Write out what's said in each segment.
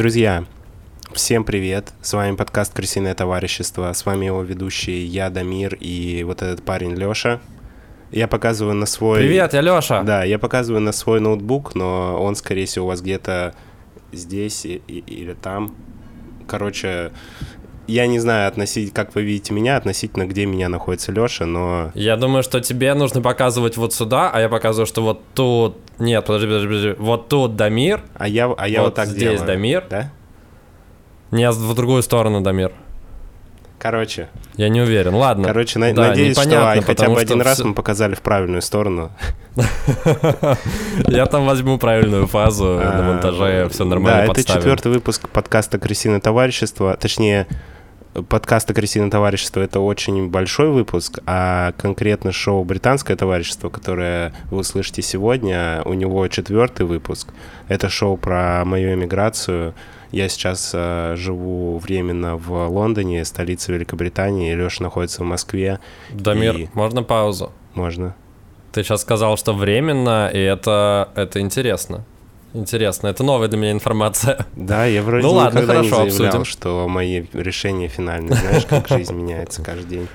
Друзья, всем привет! С вами подкаст «Крысиное товарищество». С вами его ведущий я, Дамир, и вот этот парень Лёша. Я показываю на свой... Привет, я Лёша! Да, я показываю на свой ноутбук, но он, скорее всего, у вас где-то здесь и, и, или там. Короче, я не знаю, относить, как вы видите меня, относительно где меня находится Лёша, но... Я думаю, что тебе нужно показывать вот сюда, а я показываю, что вот тут... Нет, подожди, подожди, подожди. Вот тут Дамир. А я, а я вот, вот так здесь делаю. Дамир. Да? Нет, в другую сторону Дамир. Короче, Я не уверен. Ладно. короче, на- Да, надеюсь, что непонятно, а, хотя бы что один раз всё- мы показали в правильную сторону. Я там возьму правильную фазу на А, монтаже, все Да, нормально это подставим. четвертый выпуск подкаста «Крысиное товарищество». Точнее, подкаста «Крысиное товарищество» — это очень большой выпуск, а конкретно шоу «Британское товарищество», которое вы услышите сегодня, у него четвертый выпуск. Это шоу про мою эмиграцию. Я сейчас э, живу временно в Лондоне, столице Великобритании. Леша находится в Москве. Дамир, И- можно паузу? Можно. Ты сейчас сказал, что временно, и это, это интересно. Интересно, это новая для меня информация. Да, я вроде Ну ладно, никогда не хорошо, заявлял, обсудим. что мои решения финальные. Знаешь, как жизнь меняется каждый день.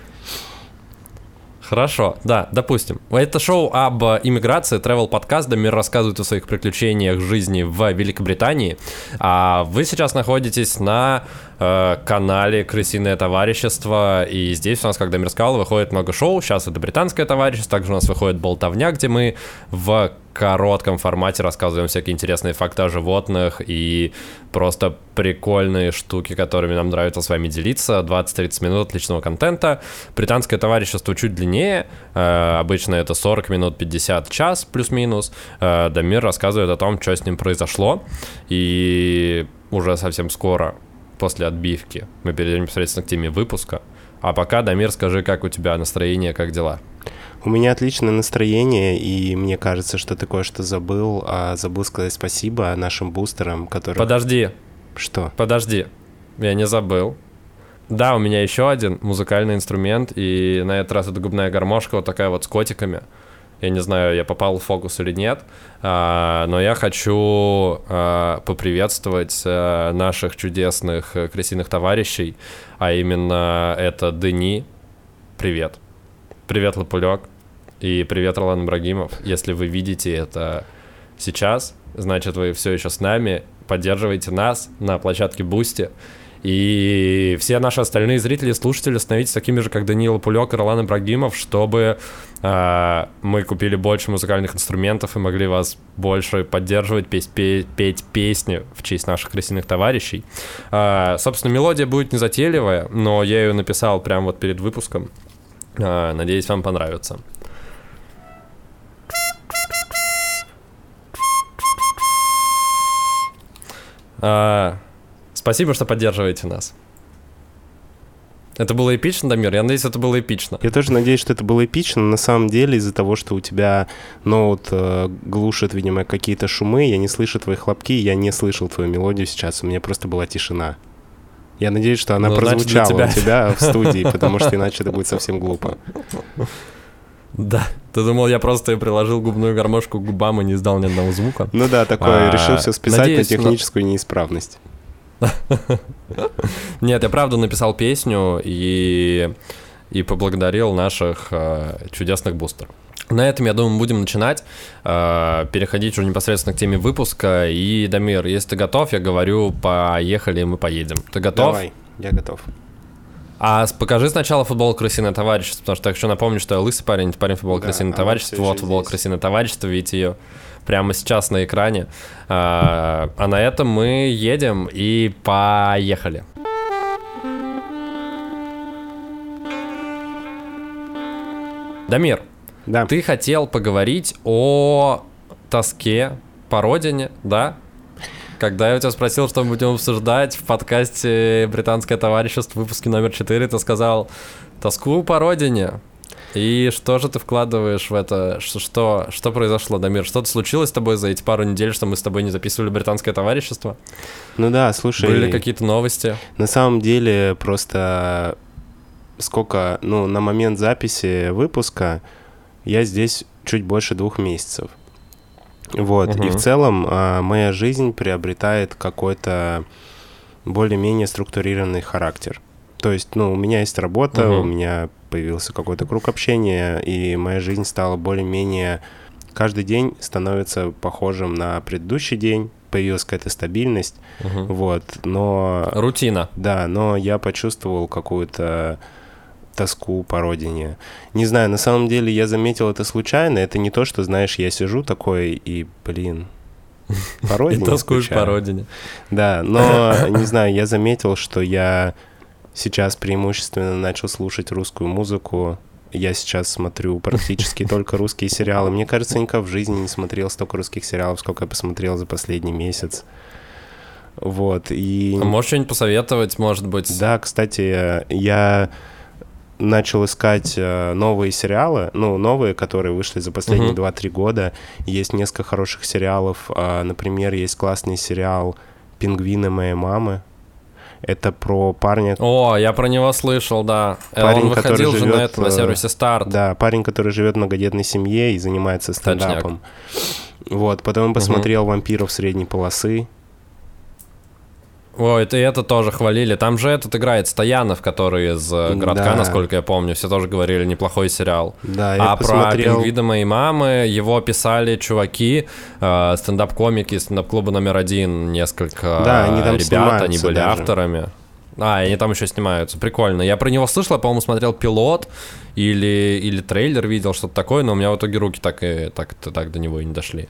Хорошо, да, допустим. Это шоу об иммиграции, travel подкаст, Дамир рассказывает о своих приключениях жизни в Великобритании. А вы сейчас находитесь на канале Крысиное товарищество, и здесь у нас, как Дамир сказал, выходит много шоу. Сейчас это британское товарищество, также у нас выходит болтовня, где мы в коротком формате рассказываем всякие интересные факты о животных и просто прикольные штуки, которыми нам нравится с вами делиться. 20-30 минут отличного контента. Британское товарищество чуть длиннее. Э, обычно это 40 минут, 50 час плюс-минус. Э, Дамир рассказывает о том, что с ним произошло. И уже совсем скоро, после отбивки, мы перейдем непосредственно к теме выпуска. А пока, Дамир, скажи, как у тебя настроение, как дела? У меня отличное настроение, и мне кажется, что ты кое-что забыл. А забыл сказать спасибо нашим бустерам, которые... Подожди, Что? Подожди, я не забыл. Да, у меня еще один музыкальный инструмент, и на этот раз это губная гармошка, вот такая вот с котиками. Я не знаю, я попал в фокус или нет, а, но я хочу а, поприветствовать а, наших чудесных э, крысиных товарищей, а именно это Дени. Привет. Привет, Лопулек. И привет, Ролан Ибрагимов. Если вы видите это сейчас, значит, вы все еще с нами. Поддерживайте нас на площадке Boosty. И все наши остальные зрители и слушатели становитесь такими же, как Даниил Пулек и Ролан Ибрагимов, чтобы а, мы купили больше музыкальных инструментов и могли вас больше поддерживать, петь, пе- петь песни в честь наших крысиных товарищей. А, собственно, мелодия будет незатейливая, но я ее написал прямо вот перед выпуском. А, надеюсь, вам понравится. А, спасибо, что поддерживаете нас. Это было эпично, Дамир? Я надеюсь, это было эпично. Я тоже надеюсь, что это было эпично. На самом деле, из-за того, что у тебя ноут э, глушит, видимо, какие-то шумы, я не слышу твои хлопки, я не слышал твою мелодию сейчас. У меня просто была тишина. Я надеюсь, что она Ну, значит, прозвучала тебя. у тебя в студии, потому что иначе это будет совсем глупо. Да. Ты думал, я просто приложил губную гармошку к губам и не издал ни одного звука? Ну да, такое, А, решил все списать на но- техническую неисправность. Нет, я правда написал песню и, и поблагодарил наших э, чудесных бустеров. На этом, я думаю, будем начинать, э, переходить уже непосредственно к теме выпуска. И, Дамир, если ты готов, я говорю, поехали, мы поедем. Ты готов? Давай, я готов. А покажи сначала футбол «Крысиное товарищество», потому что я хочу напомнить, что я лысый парень, парень футбол Да, «Крысиное она товарищество». Вот футбол здесь. «Крысиное товарищество», видите ее прямо сейчас на экране. А, а на этом мы едем и поехали. Дамир, Да. ты хотел поговорить о тоске по родине, да? Когда я у тебя спросил, что мы будем обсуждать в подкасте «Британское товарищество» в выпуске номер 4, ты сказал «тоску по родине». И что же ты вкладываешь в это? Что, что, что произошло, Дамир? Что-то случилось с тобой за эти пару недель, что мы с тобой не записывали «Британское товарищество»? Ну да, слушай, Были ли какие-то новости? на самом деле просто сколько, ну, на момент записи выпуска я здесь чуть больше двух месяцев. Вот, и в целом а, моя жизнь приобретает какой-то более-менее структурированный характер. То есть, ну, у меня есть работа, Мгм. у меня появился какой-то круг общения, и моя жизнь стала более-менее... Каждый день становится похожим на предыдущий день, появилась какая-то стабильность, Мгм. вот, но... Рутина. Да, но я почувствовал какую-то тоску по родине. Не знаю, на самом деле я заметил это случайно. Это не то, что, знаешь, я сижу такой и, блин, по И родине тоскуешь по родине. Да, но, не знаю, я заметил, что я сейчас преимущественно начал слушать русскую музыку. Я сейчас смотрю практически только русские сериалы. Мне кажется, никогда в жизни не смотрел столько русских сериалов, сколько я посмотрел за последний месяц. Вот, и... А можешь что-нибудь посоветовать, может быть? Да, кстати, я начал искать э, новые сериалы, ну, новые, которые вышли за последние Мгм. 2-3 года. Есть несколько хороших сериалов. А, Например, есть классный сериал «Пингвины моей мамы». Это про парня, О, я про него слышал, да. Э, Парень, Он выходил который же на живет, это, на э, сервисе Старт. да, парень, который живет в многодетной семье и занимается стендапом. Вот, потом посмотрел «Вампиров средней полосы». Ой, это, это тоже хвалили. Там же этот играет Стоянов, который из э, городка, Да. насколько я помню. Все тоже говорили, неплохой сериал. Да, я а посмотрел... про пингвида моей мамы его писали чуваки, э, стендап-комики стендап-клуба номер один, несколько Да, они там ребят, они были даже. авторами. А, и они там еще снимаются. Прикольно. Я про него слышал, я, по-моему, смотрел пилот или, или трейлер видел, что-то такое, но у меня в итоге руки так, и, так, так до него и не дошли.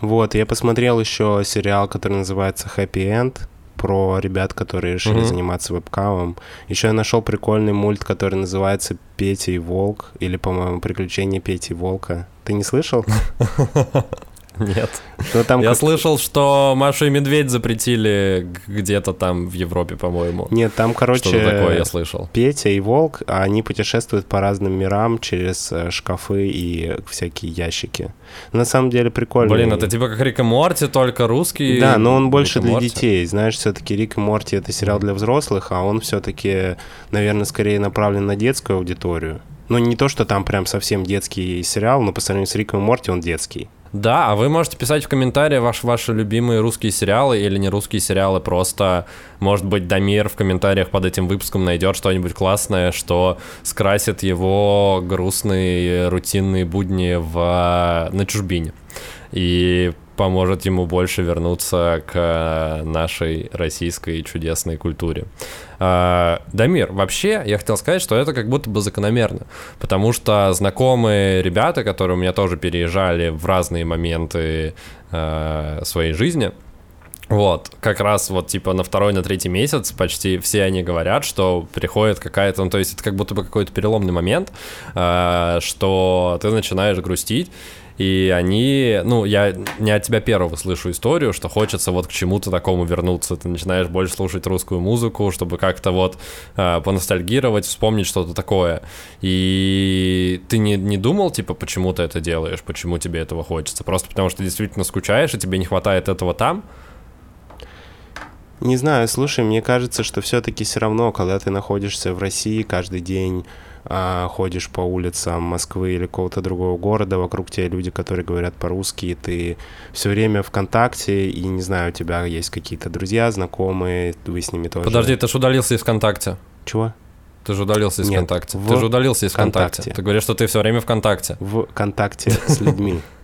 Вот, я посмотрел еще сериал, который называется Happy End про ребят, которые решили Мгм. заниматься вебкамом. Еще я нашел прикольный мульт, который называется Петя и Волк, или, по-моему, Приключения Пети и Волка. Ты не слышал? Нет. Ну, там Я как- слышал, что Машу и Медведь запретили где-то там в Европе, по-моему. Нет, там, короче, Что-то такое я слышал. Петя и Волк, а они путешествуют по разным мирам через э, шкафы и всякие ящики. На самом деле прикольно. Блин, это типа как Рик и Морти, только русский. Да, но он Рик больше и для Морти. детей. Знаешь, все-таки Рик и Морти это сериал для взрослых, а он все-таки, наверное, скорее направлен на детскую аудиторию. Ну, не то, что там прям совсем детский сериал, но по сравнению с Риком и Морти он детский. Да, а вы можете писать в комментариях ваш, ваши любимые русские сериалы или не русские сериалы. Просто, может быть, Дамир в комментариях под этим выпуском найдет что-нибудь классное, что скрасит его грустные рутинные будни в, на чужбине. И поможет ему больше вернуться к нашей российской чудесной культуре. А, Дамир, вообще, я хотел сказать, что это как будто бы закономерно, потому что знакомые ребята, которые у меня тоже переезжали в разные моменты э, своей жизни, вот, как раз вот типа на второй, на третий месяц почти все они говорят, что приходит какая-то, ну то есть это как будто бы какой-то переломный момент, э, что ты начинаешь грустить, и они, ну, я не от тебя первого слышу историю, что хочется вот к чему-то такому вернуться. Ты начинаешь больше слушать русскую музыку, чтобы как-то вот э, поностальгировать, вспомнить что-то такое. И ты не, не думал, типа, почему ты это делаешь, почему тебе этого хочется? Просто потому что ты действительно скучаешь, и тебе не хватает этого там? Не знаю, слушай, мне кажется, что все-таки все равно, когда ты находишься в России каждый день, а, ходишь по улицам Москвы или какого-то другого города, вокруг тебя люди, которые говорят по-русски, и ты все время в контакте, и не знаю, у тебя есть какие-то друзья, знакомые, вы с ними тоже. Подожди, ты же удалился из ВКонтакте. Чего? Ты же удалился из Нет, ВКонтакте. в Ты же удалился из ВКонтакте. ВКонтакте. Ты говоришь, что ты все время ВКонтакте. В контакте с людьми.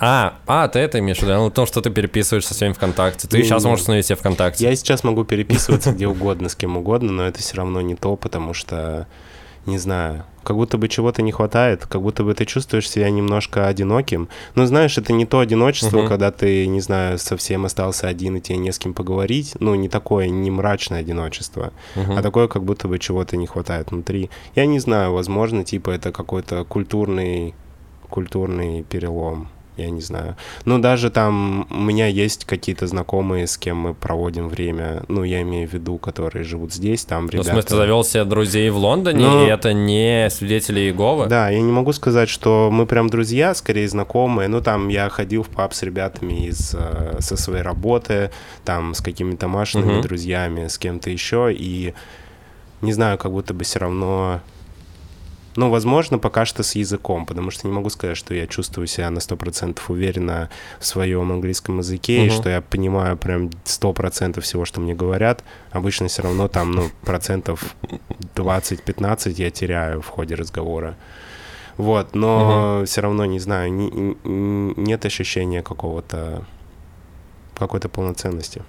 А, а, ты это имеешь в виду? Ну, то, что ты переписываешься со всеми ВКонтакте. Ты сейчас не. можешь установить себе ВКонтакте. Я сейчас могу переписываться где угодно, с кем угодно, но это все равно не то, потому что, не знаю, как будто бы чего-то не хватает, как будто бы ты чувствуешь себя немножко одиноким. Но знаешь, это не то одиночество, Мгм. когда ты, не знаю, совсем остался один и тебе не с кем поговорить. Ну, не такое, не мрачное одиночество, Мгм. а такое, как будто бы чего-то не хватает внутри. Я не знаю, возможно, типа это какой-то культурный, культурный перелом. Я не знаю. Ну, даже там у меня есть какие-то знакомые, с кем мы проводим время. Ну, я имею в виду, которые живут здесь, там Ну, в ребята. смысле, ты завел себе друзей в Лондоне, Ну, и это не свидетели Иеговы? Да, я не могу сказать, что мы прям друзья, скорее знакомые. Ну, там я ходил в паб с ребятами из, э, со своей работы, там с какими-то Машиными Мгм. друзьями, с кем-то еще. И не знаю, как будто бы все равно... Ну, возможно, пока что с языком, потому что не могу сказать, что я чувствую себя на 100% уверенно в своем английском языке, и что я понимаю прям 100% всего, что мне говорят. Обычно все равно там, ну, процентов 20-15 я теряю в ходе разговора. Вот, но все равно, не знаю, не- не- нет ощущения какого-то какой-то полноценности.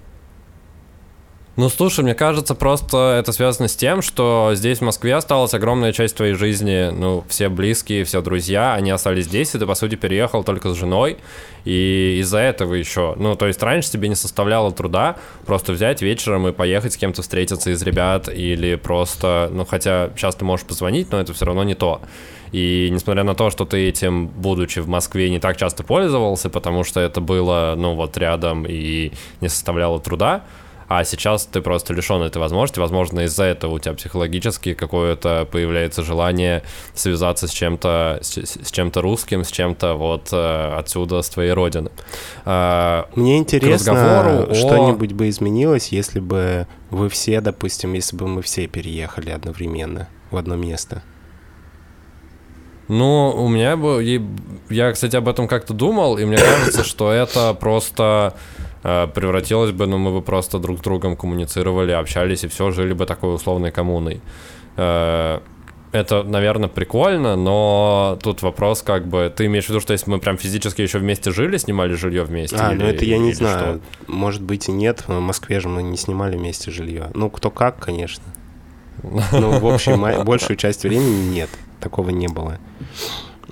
Ну, слушай, мне кажется, просто это связано с тем, что здесь, в Москве, осталась огромная часть твоей жизни. Ну, все близкие, все друзья, они остались здесь, и ты, по сути, переехал только с женой. И из-за этого еще, ну, то есть раньше тебе не составляло труда просто взять вечером и поехать с кем-то встретиться из ребят, или просто, ну, хотя сейчас ты можешь позвонить, но это все равно не то. И несмотря на то, что ты этим, будучи в Москве, не так часто пользовался, потому что это было, ну, вот рядом и не составляло труда, а сейчас ты просто лишен этой возможности. Возможно, из-за этого у тебя психологически какое-то появляется желание связаться с чем-то, с, с чем-то русским, с чем-то вот э, отсюда, с твоей родины. А, Мне интересно, о- что-нибудь бы изменилось, если бы вы все, допустим, если бы мы все переехали одновременно в одно место. Ну, у меня бы... Я, кстати, об этом как-то думал, и мне кажется, что это просто превратилось бы, ну, мы бы просто друг с другом коммуницировали, общались, и все, жили бы такой условной коммуной. Э, Это, наверное, прикольно, но тут вопрос, как бы, ты имеешь в виду, что если мы прям физически еще вместе жили, снимали жилье вместе? А, ну или- это я не знаю. Может быть и нет. В Москве же мы не снимали вместе жилье. Ну, кто как, конечно. Ну, в общем, большую часть времени нет. Такого не было.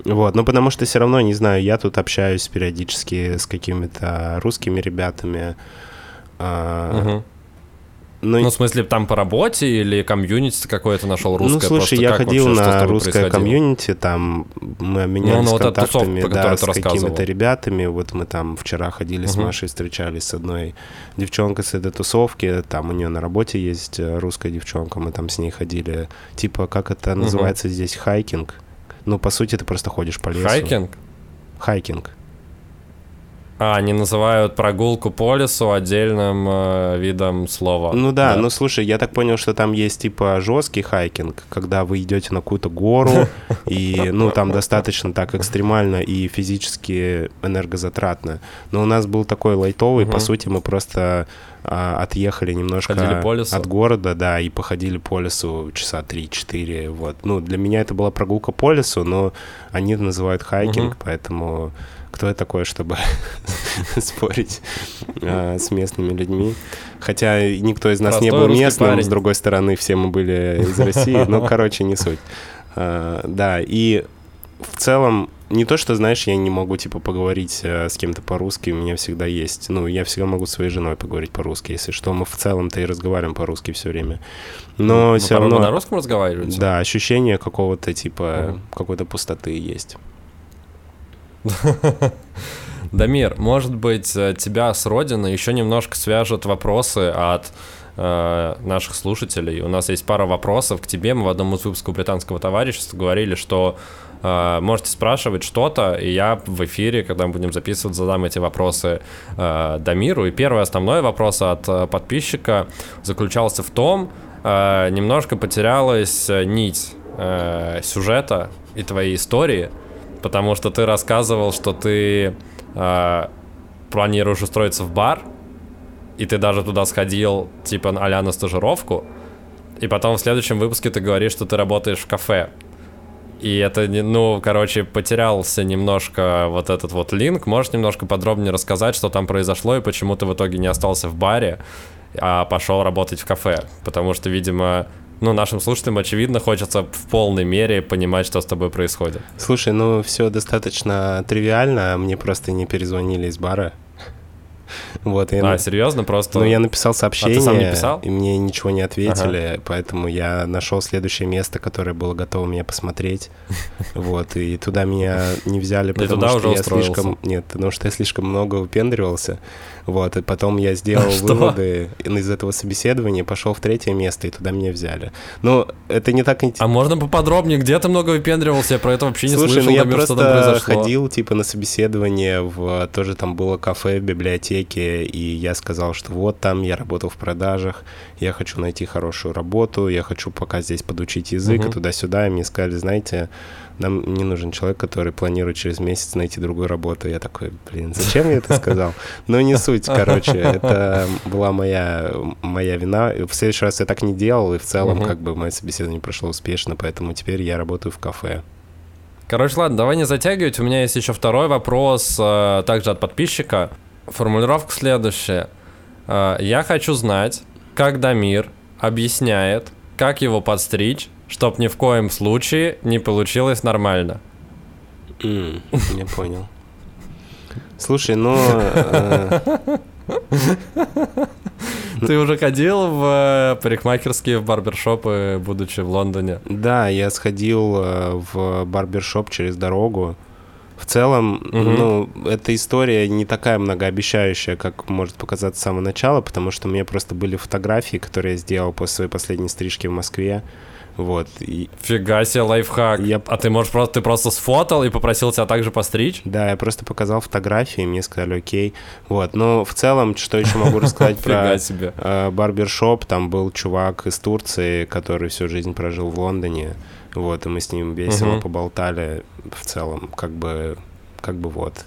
Вот, ну потому что все равно, не знаю, я тут общаюсь периодически с какими-то русскими ребятами. Мгм. ну, Ну, в смысле, там по работе или комьюнити какое-то нашел русское? Ну, слушай, я ходил вообще, с на русское комьюнити, там мы обменялись ну, вот тусовка, контактами, про да, с какими-то ребятами. Вот мы там вчера ходили с Мгм. Машей, встречались с одной девчонкой с этой тусовки. Там у нее на работе есть э, русская девчонка, мы там с ней ходили. Типа, как это называется здесь, hiking. Ну, по сути, ты просто ходишь по лесу. Hiking? Хайкинг. А, они называют прогулку по лесу отдельным э, видом слова. Ну да, ну слушай, я так понял, что там есть типа жесткий хайкинг, когда вы идете на какую-то гору, и ну там достаточно так экстремально и физически энергозатратно. Но у нас был такой лайтовый, по сути, мы просто а, отъехали немножко от города, да, и походили по лесу часа 3-4, вот. Ну, для меня это была прогулка по лесу, но они называют хайкинг, поэтому кто я такой, чтобы спорить а, с местными людьми. Хотя никто из нас не был местным, парень. с другой стороны, все мы были из России. Ну, короче, не суть. А, Да, и в целом, не то, что, знаешь, я не могу, типа, поговорить э, с кем-то по-русски, у меня всегда есть, ну, я всегда могу с своей женой поговорить по-русски, если что, мы в целом-то и разговариваем по-русски все время. Но Вы все равно... на русском разговариваете? Да, ощущение какого-то, типа, Мгм. какой-то пустоты есть. Дамир, может быть, э, тебя с родины еще немножко свяжут вопросы от э, наших слушателей. У нас есть пара вопросов к тебе. Мы в одном из выпусков британского товарищества говорили, что э, можете спрашивать что-то, и я в эфире, когда мы будем записывать, задам эти вопросы э, Дамиру. И первый основной вопрос от э, подписчика заключался в том, э, немножко потерялась э, нить э, сюжета и твоей истории, потому что ты рассказывал, что ты э, планируешь устроиться в бар, и ты даже туда сходил, типа, а на стажировку, и потом в следующем выпуске ты говоришь, что ты работаешь в кафе. И это, ну, короче, потерялся немножко вот этот вот линк. Можешь немножко подробнее рассказать, что там произошло и почему ты в итоге не остался в баре, а пошел работать в кафе? Потому что, видимо, ну, нашим слушателям, очевидно, хочется в полной мере понимать, что с тобой происходит. Слушай, ну все достаточно тривиально, мне просто не перезвонили из бара. Вот, я, А, на- серьезно? Просто... ну, я написал сообщение, сам не писал? и мне ничего не ответили, поэтому я нашел следующее место, которое было готово меня посмотреть. Вот, и туда меня не взяли, потому что я слишком... Нет, потому что я слишком много выпендривался. Вот, и потом я сделал Что? выводы из этого собеседования, пошел в третье место, и туда меня взяли. Ну, это не так интересно. А можно поподробнее? Где ты много выпендривался? Я про это вообще не Слушай, слышал, ну я что просто ходил, типа, на собеседование в... Тоже там было кафе в библиотеке, и я сказал, что вот там я работал в продажах, я хочу найти хорошую работу, я хочу пока здесь подучить язык, uh-huh. и туда-сюда, и мне сказали, знаете, нам не нужен человек, который планирует через месяц найти другую работу. Я такой, блин, зачем я это сказал? Но не суть, короче, это была моя, моя вина. В следующий раз я так не делал, и в целом, как бы, мое собеседование прошло успешно, поэтому теперь я работаю в кафе. Короче, ладно, давай не затягивать. У меня есть еще второй вопрос, э, также от подписчика. Формулировка следующая. Э, я хочу знать, как Дамир объясняет, как его подстричь, чтоб ни в коем случае не получилось нормально. Mm, я понял. Слушай, ну... Э, Ты уже ходил в э, парикмахерские, в барбершопы, будучи в Лондоне? Да, я сходил э, в барбершоп через дорогу. В целом, угу. ну, эта история не такая многообещающая, как может показаться с самого начала, потому что у меня просто были фотографии, которые я сделал после своей последней стрижки в Москве. Вот. И... Фига себе лайфхак. Я... А ты, можешь, просто, ты просто сфотал и попросил тебя также постричь? Да, я просто показал фотографии, мне сказали окей. Вот. Но в целом, что еще могу рассказать про э, барбершоп, там был чувак из Турции, который всю жизнь прожил в Лондоне. Вот, и мы с ним весело поболтали в целом, как бы, как бы вот.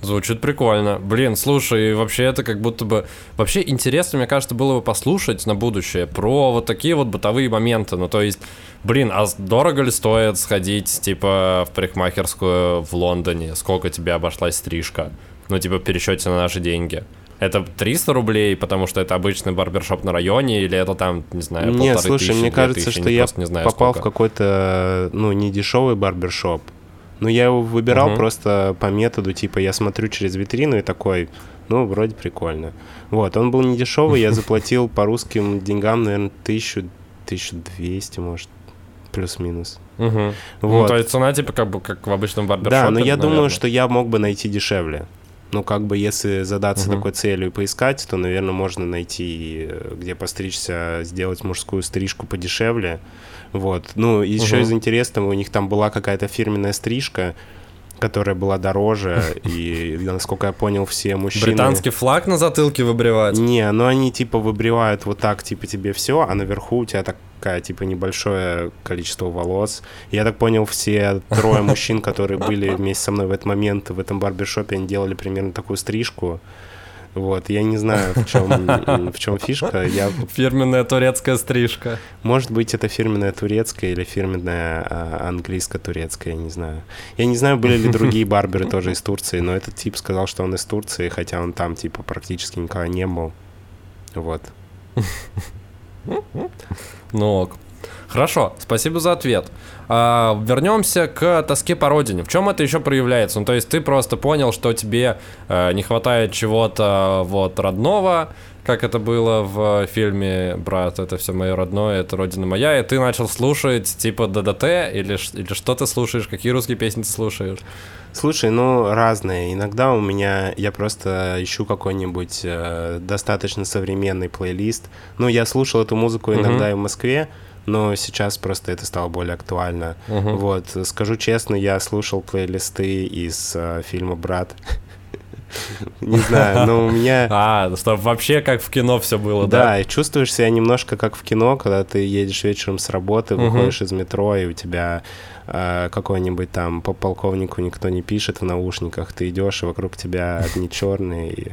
Звучит прикольно. Блин, слушай, вообще это как будто бы... Вообще интересно, мне кажется, было бы послушать на будущее про вот такие вот бытовые моменты. Ну, то есть, блин, а дорого ли стоит сходить, типа, в парикмахерскую в Лондоне? Сколько тебе обошлась стрижка? Ну, типа, в пересчете на наши деньги. Это 300 рублей, потому что это обычный барбершоп на районе, или это там, не знаю, Нет, слушай, тысячи, мне кажется, тысячи, что я не знаю, попал сколько. в какой-то, ну, не дешевый барбершоп, ну, я его выбирал угу. просто по методу, типа, я смотрю через витрину и такой, ну, вроде прикольно. Вот, он был не дешевый, я заплатил по русским деньгам, наверное, тысячу, тысячу двести, может, плюс-минус. Угу. Вот. Ну, то есть цена, типа, как бы, как в обычном барбершопе, Да, но я наверное. думаю, что я мог бы найти дешевле. Ну, как бы, если задаться угу. такой целью и поискать, то, наверное, можно найти, э, где постричься, сделать мужскую стрижку подешевле. Вот. Ну, еще угу. из интересного, у них там была какая-то фирменная стрижка, которая была дороже, и, насколько я понял, все мужчины... Британский флаг на затылке выбривать? Не, ну они, типа, выбривают вот так, типа, тебе все, а наверху у тебя такая, типа, небольшое количество волос. Я так понял, все трое мужчин, которые были вместе со мной в этот момент в этом барбершопе, они делали примерно такую стрижку. Вот, я не знаю, в чем, в чем фишка. Я... Фирменная турецкая стрижка. Может быть, это фирменная турецкая или фирменная а, английско-турецкая, я не знаю. Я не знаю, были ли другие барберы тоже из Турции, но этот тип сказал, что он из Турции, хотя он там, типа, практически никогда не был. Вот. Ну ок. Хорошо, спасибо за ответ. А, вернемся к тоске по родине. В чем это еще проявляется? Ну, то есть ты просто понял, что тебе э, не хватает чего-то вот родного, как это было в фильме «Брат, это все мое родное, это родина моя», и ты начал слушать типа ДДТ, или, или что ты слушаешь, какие русские песни ты слушаешь? Слушай, ну, разные. Иногда у меня, я просто ищу какой-нибудь э, достаточно современный плейлист. Ну, я слушал эту музыку иногда uh-huh. и в Москве, но сейчас просто это стало более актуально. Угу. Вот, скажу честно, я слушал плейлисты из э, фильма «Брат». Не знаю, но у меня... А, чтобы вообще как в кино все было, да? Да, и чувствуешь себя немножко как в кино, когда ты едешь вечером с работы, выходишь из метро, и у тебя э, какой-нибудь там по полковнику никто не пишет в наушниках, ты идешь, и вокруг тебя одни черные, и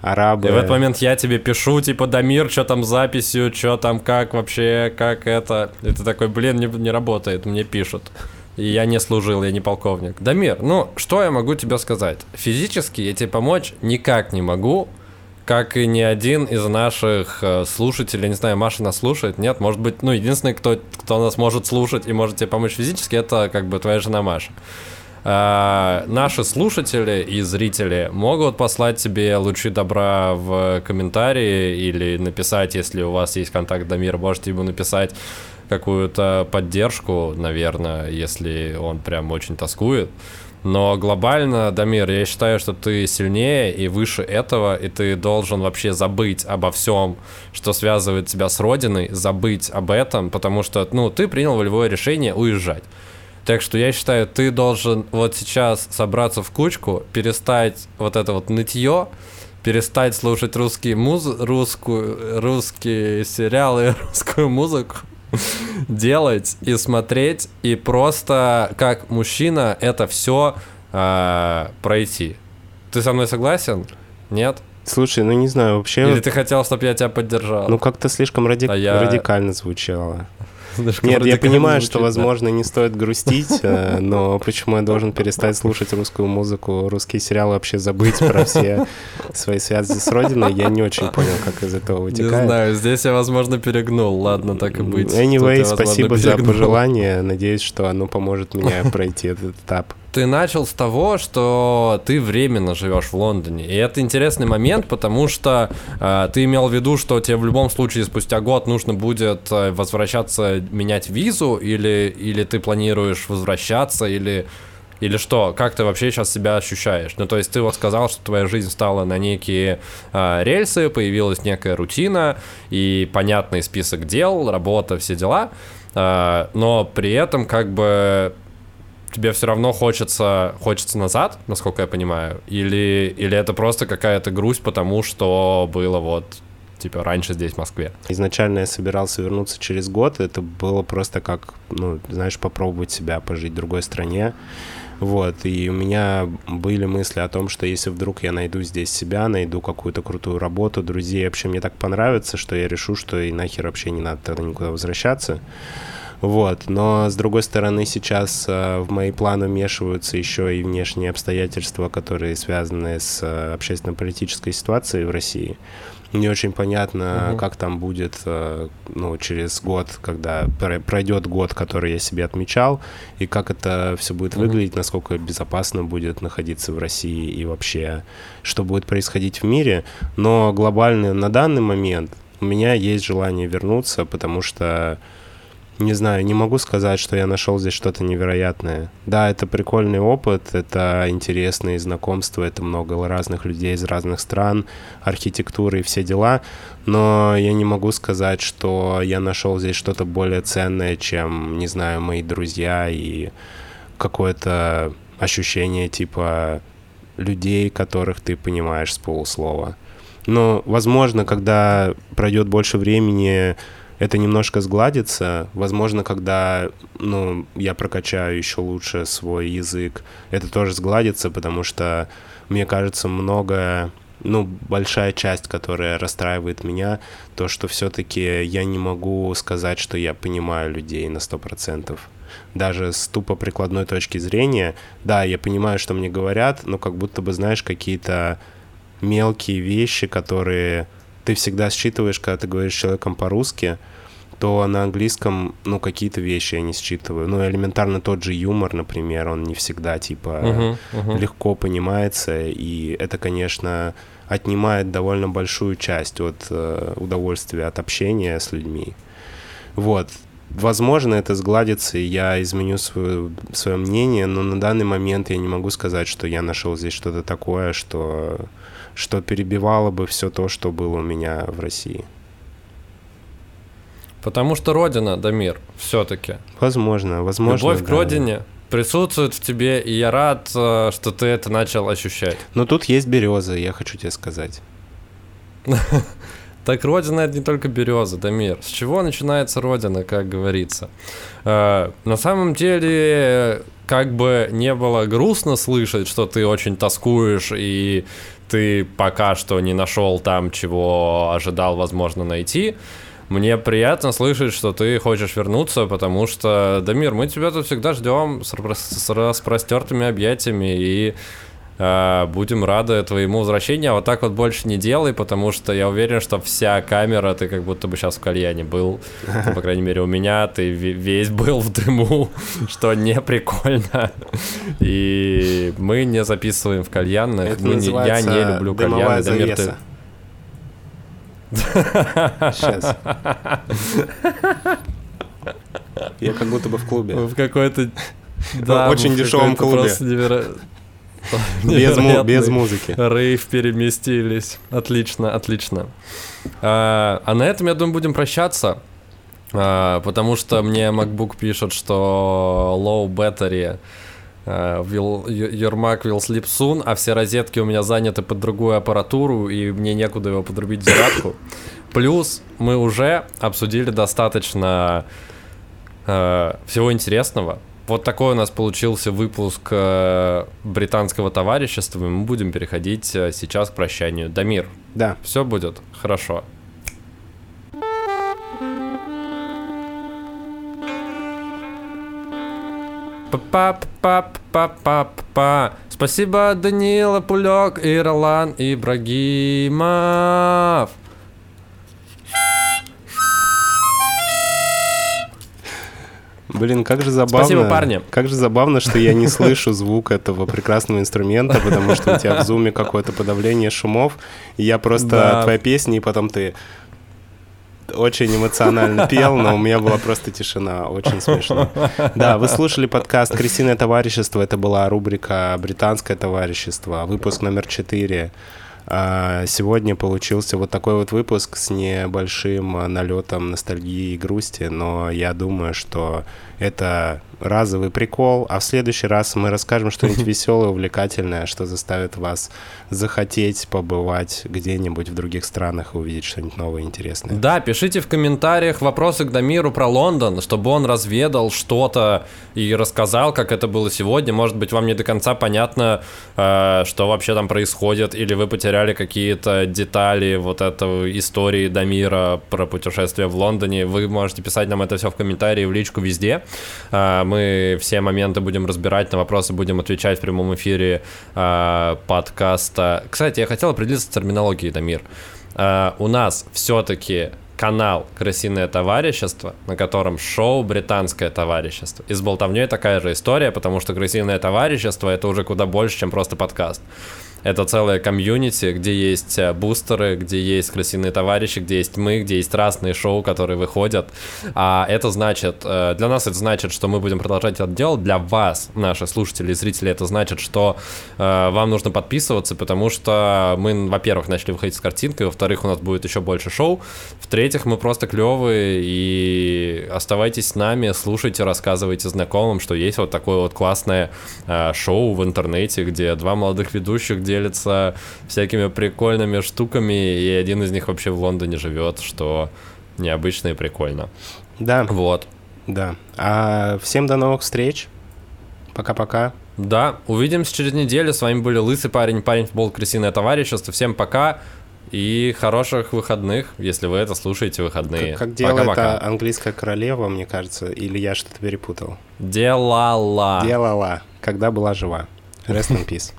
арабы. И в этот момент я тебе пишу, типа, Дамир, что там с записью, что там, как вообще, как это. И ты такой, блин, не, не работает, мне пишут. Я не служил, я не полковник. Дамир, ну, что я могу тебе сказать? Физически я тебе помочь никак не могу, как и ни один из наших э, слушателей, не знаю, Маша нас слушает, нет, может быть, ну, единственный, кто, кто нас может слушать и может тебе помочь физически, это как бы твоя жена Маша. А, наши слушатели и зрители могут послать тебе лучи добра в комментарии или написать, если у вас есть контакт Дамира, можете ему написать какую-то поддержку, наверное, если он прям очень тоскует. Но глобально, Дамир, я считаю, что ты сильнее и выше этого, и ты должен вообще забыть обо всем, что связывает тебя с родиной, забыть об этом, потому что, ну, ты принял волевое решение уезжать. Так что я считаю, ты должен вот сейчас собраться в кучку, перестать вот это вот нытье, перестать слушать русские муз... русскую... русские сериалы, русскую музыку, делать и смотреть, и просто как мужчина это все э, а, пройти. Ты со мной согласен? Нет? Слушай, ну не знаю, вообще... Или ты хотел, чтобы я тебя поддержал? Ну как-то слишком ради... а я... радикально звучало. Нет, я понимаю, что, возможно, не стоит грустить, э, но почему я должен перестать слушать русскую музыку, русские сериалы, вообще забыть про все свои связи с родиной, я не очень понял, как из этого вытекает. Не знаю, здесь я, возможно, перегнул, ладно, так и быть. Anyway, спасибо за пожелание, надеюсь, что оно поможет мне пройти этот этап ты начал с того, что ты временно живешь в Лондоне. И это интересный момент, потому что э, ты имел в виду, что тебе в любом случае спустя год нужно будет э, возвращаться, менять визу, или, или ты планируешь возвращаться, или или что? Как ты вообще сейчас себя ощущаешь? Ну, то есть ты вот сказал, что твоя жизнь стала на некие э, рельсы, появилась некая рутина и понятный список дел, работа, все дела. Э, но при этом как бы тебе все равно хочется, хочется назад, насколько я понимаю? Или, или это просто какая-то грусть, потому что было вот типа раньше здесь, в Москве? Изначально я собирался вернуться через год. Это было просто как, ну, знаешь, попробовать себя пожить в другой стране. Вот, и у меня были мысли о том, что если вдруг я найду здесь себя, найду какую-то крутую работу, друзей, вообще мне так понравится, что я решу, что и нахер вообще не надо тогда никуда возвращаться. Вот. Но, с другой стороны, сейчас э, в мои планы вмешиваются еще и внешние обстоятельства, которые связаны с э, общественно-политической ситуацией в России. Не очень понятно, угу. как там будет э, ну, через год, когда пройдет год, который я себе отмечал, и как это все будет угу. выглядеть, насколько безопасно будет находиться в России и вообще, что будет происходить в мире. Но глобально на данный момент у меня есть желание вернуться, потому что не знаю, не могу сказать, что я нашел здесь что-то невероятное. Да, это прикольный опыт, это интересные знакомства, это много разных людей из разных стран, архитектуры и все дела, но я не могу сказать, что я нашел здесь что-то более ценное, чем, не знаю, мои друзья и какое-то ощущение типа людей, которых ты понимаешь с полуслова. Но, возможно, когда пройдет больше времени, это немножко сгладится. Возможно, когда ну, я прокачаю еще лучше свой язык, это тоже сгладится, потому что, мне кажется, много ну, большая часть, которая расстраивает меня, то, что все-таки я не могу сказать, что я понимаю людей на сто процентов. Даже с тупо прикладной точки зрения, да, я понимаю, что мне говорят, но как будто бы, знаешь, какие-то мелкие вещи, которые ты всегда считываешь, когда ты говоришь с человеком по-русски, то на английском, ну, какие-то вещи я не считываю. Ну, элементарно тот же юмор, например, он не всегда, типа, uh-huh, uh-huh. легко понимается, и это, конечно, отнимает довольно большую часть от э, удовольствия от общения с людьми. Вот. Возможно, это сгладится, и я изменю свое, свое мнение, но на данный момент я не могу сказать, что я нашел здесь что-то такое, что что перебивало бы все то, что было у меня в России. Потому что родина, Дамир, все-таки. Возможно, возможно. Любовь да. к родине присутствует в тебе, и я рад, э, что ты это начал ощущать. Но тут есть береза, я хочу тебе сказать. Так родина это не только береза, Дамир. С чего начинается родина, как говорится? Э, на самом деле, как бы не было грустно слышать, что ты очень тоскуешь и ты пока что не нашел там, чего ожидал, возможно, найти. Мне приятно слышать, что ты хочешь вернуться, потому что, Дамир, мы тебя тут всегда ждем с, с распростертыми объятиями и будем рады твоему возвращению. А вот так вот больше не делай, потому что я уверен, что вся камера, ты как будто бы сейчас в кальяне был. Ну, по крайней мере, у меня ты весь был в дыму, что не прикольно. И мы не записываем в кальянных. Мы не, я не люблю кальяны. Дамир, ты, Сейчас. Я как будто бы в клубе. В какой-то... Да, очень дешевом клубе. Без, му- без музыки. Рейв переместились. Отлично, отлично. А, а на этом, я думаю, будем прощаться. А, потому что мне MacBook пишет, что low battery uh, will, your Mac will sleep soon, а все розетки у меня заняты под другую аппаратуру, и мне некуда его подрубить зарядку. Плюс мы уже обсудили достаточно uh, всего интересного. Вот такой у нас получился выпуск э, британского товарищества, мы будем переходить э, сейчас к прощанию. Дамир. Да. Все будет хорошо. па па па па па Спасибо, Данила Пулек и Ролан Ибрагимов. Блин, как же забавно. Спасибо, парни. Как же забавно, что я не слышу звук этого прекрасного инструмента, потому что у тебя в зуме какое-то подавление шумов. И я просто да. твоя песня, и потом ты очень эмоционально пел, но у меня была просто тишина. Очень смешно. Да, вы слушали подкаст «Крестиное товарищество». Это была рубрика «Британское товарищество», выпуск номер четыре сегодня получился вот такой вот выпуск с небольшим налетом ностальгии и грусти, но я думаю, что это разовый прикол, а в следующий раз мы расскажем что-нибудь веселое, увлекательное, что заставит вас захотеть побывать где-нибудь в других странах и увидеть что-нибудь новое интересное. Да, пишите в комментариях вопросы к Дамиру про Лондон, чтобы он разведал что-то и рассказал, как это было сегодня. Может быть, вам не до конца понятно, э, что вообще там происходит, или вы потеряли какие-то детали вот этой истории Дамира про путешествие в Лондоне. Вы можете писать нам это все в комментарии, в личку везде. Э, мы все моменты будем разбирать, на вопросы будем отвечать в прямом эфире э, подкаста. Кстати, я хотел определиться с терминологией, Дамир. Э, у нас все-таки канал «Крысиное товарищество», на котором шоу «Британское товарищество». И с болтовней такая же история, потому что «Крысиное товарищество» — это уже куда больше, чем просто подкаст. Это целая комьюнити, где есть э, бустеры, где есть красивые товарищи, где есть мы, где есть разные шоу, которые выходят. А это значит, э, для нас это значит, что мы будем продолжать это делать. Для вас, наши слушатели и зрители, это значит, что э, вам нужно подписываться, потому что мы, во-первых, начали выходить с картинкой, во-вторых, у нас будет еще больше шоу, в-третьих, мы просто клевые, и оставайтесь с нами, слушайте, рассказывайте знакомым, что есть вот такое вот классное шоу в интернете, где два молодых ведущих, где делится всякими прикольными штуками, и один из них вообще в Лондоне живет, что необычно и прикольно. Да. Вот. Да. А всем до новых встреч. Пока-пока. Да, увидимся через неделю. С вами были Лысый парень, парень футбол, крысиное товарищество. Всем пока и хороших выходных, если вы это слушаете выходные. Как, как делала это английская королева, мне кажется, или я что-то перепутал? Делала. Делала, когда была жива. Rest in peace.